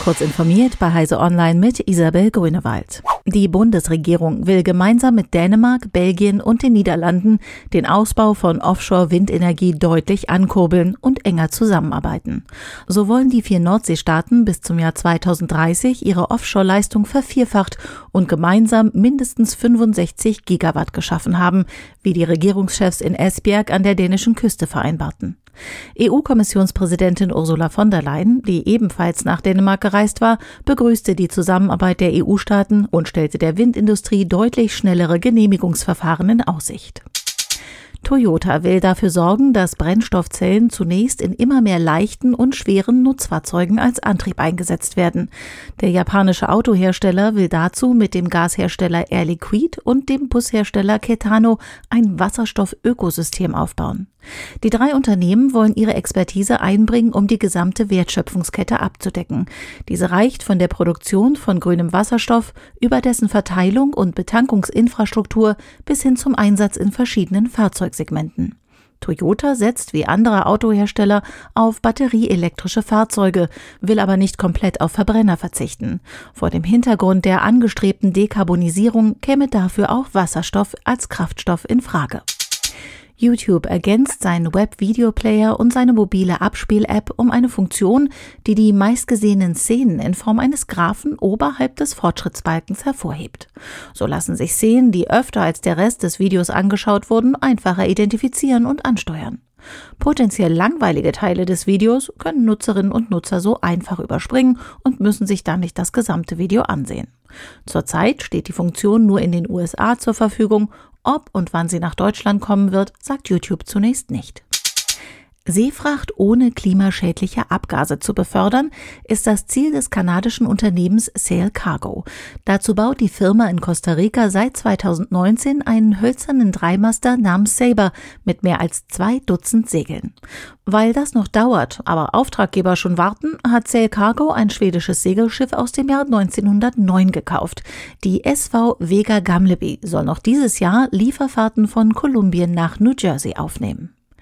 Kurz informiert bei Heise Online mit Isabel Grünewald. Die Bundesregierung will gemeinsam mit Dänemark, Belgien und den Niederlanden den Ausbau von Offshore-Windenergie deutlich ankurbeln und enger zusammenarbeiten. So wollen die vier Nordseestaaten bis zum Jahr 2030 ihre Offshore-Leistung vervierfacht und gemeinsam mindestens 65 Gigawatt geschaffen haben, wie die Regierungschefs in Esbjerg an der dänischen Küste vereinbarten. EU-Kommissionspräsidentin Ursula von der Leyen, die ebenfalls nach Dänemark gereist war, begrüßte die Zusammenarbeit der EU-Staaten und stellte der Windindustrie deutlich schnellere Genehmigungsverfahren in Aussicht. Toyota will dafür sorgen, dass Brennstoffzellen zunächst in immer mehr leichten und schweren Nutzfahrzeugen als Antrieb eingesetzt werden. Der japanische Autohersteller will dazu mit dem Gashersteller Air Liquide und dem Bushersteller Ketano ein Wasserstoffökosystem aufbauen. Die drei Unternehmen wollen ihre Expertise einbringen, um die gesamte Wertschöpfungskette abzudecken. Diese reicht von der Produktion von grünem Wasserstoff über dessen Verteilung und Betankungsinfrastruktur bis hin zum Einsatz in verschiedenen Fahrzeugsegmenten. Toyota setzt wie andere Autohersteller auf batterieelektrische Fahrzeuge, will aber nicht komplett auf Verbrenner verzichten. Vor dem Hintergrund der angestrebten Dekarbonisierung käme dafür auch Wasserstoff als Kraftstoff in Frage. YouTube ergänzt seinen Web-Video-Player und seine mobile Abspiel-App um eine Funktion, die die meistgesehenen Szenen in Form eines Graphen oberhalb des Fortschrittsbalkens hervorhebt. So lassen sich Szenen, die öfter als der Rest des Videos angeschaut wurden, einfacher identifizieren und ansteuern. Potenziell langweilige Teile des Videos können Nutzerinnen und Nutzer so einfach überspringen und müssen sich dann nicht das gesamte Video ansehen. Zurzeit steht die Funktion nur in den USA zur Verfügung. Ob und wann sie nach Deutschland kommen wird, sagt YouTube zunächst nicht. Seefracht ohne klimaschädliche Abgase zu befördern, ist das Ziel des kanadischen Unternehmens Sail Cargo. Dazu baut die Firma in Costa Rica seit 2019 einen hölzernen Dreimaster namens Saber mit mehr als zwei Dutzend Segeln. Weil das noch dauert, aber Auftraggeber schon warten, hat Sail Cargo ein schwedisches Segelschiff aus dem Jahr 1909 gekauft. Die SV Vega Gamleby soll noch dieses Jahr Lieferfahrten von Kolumbien nach New Jersey aufnehmen.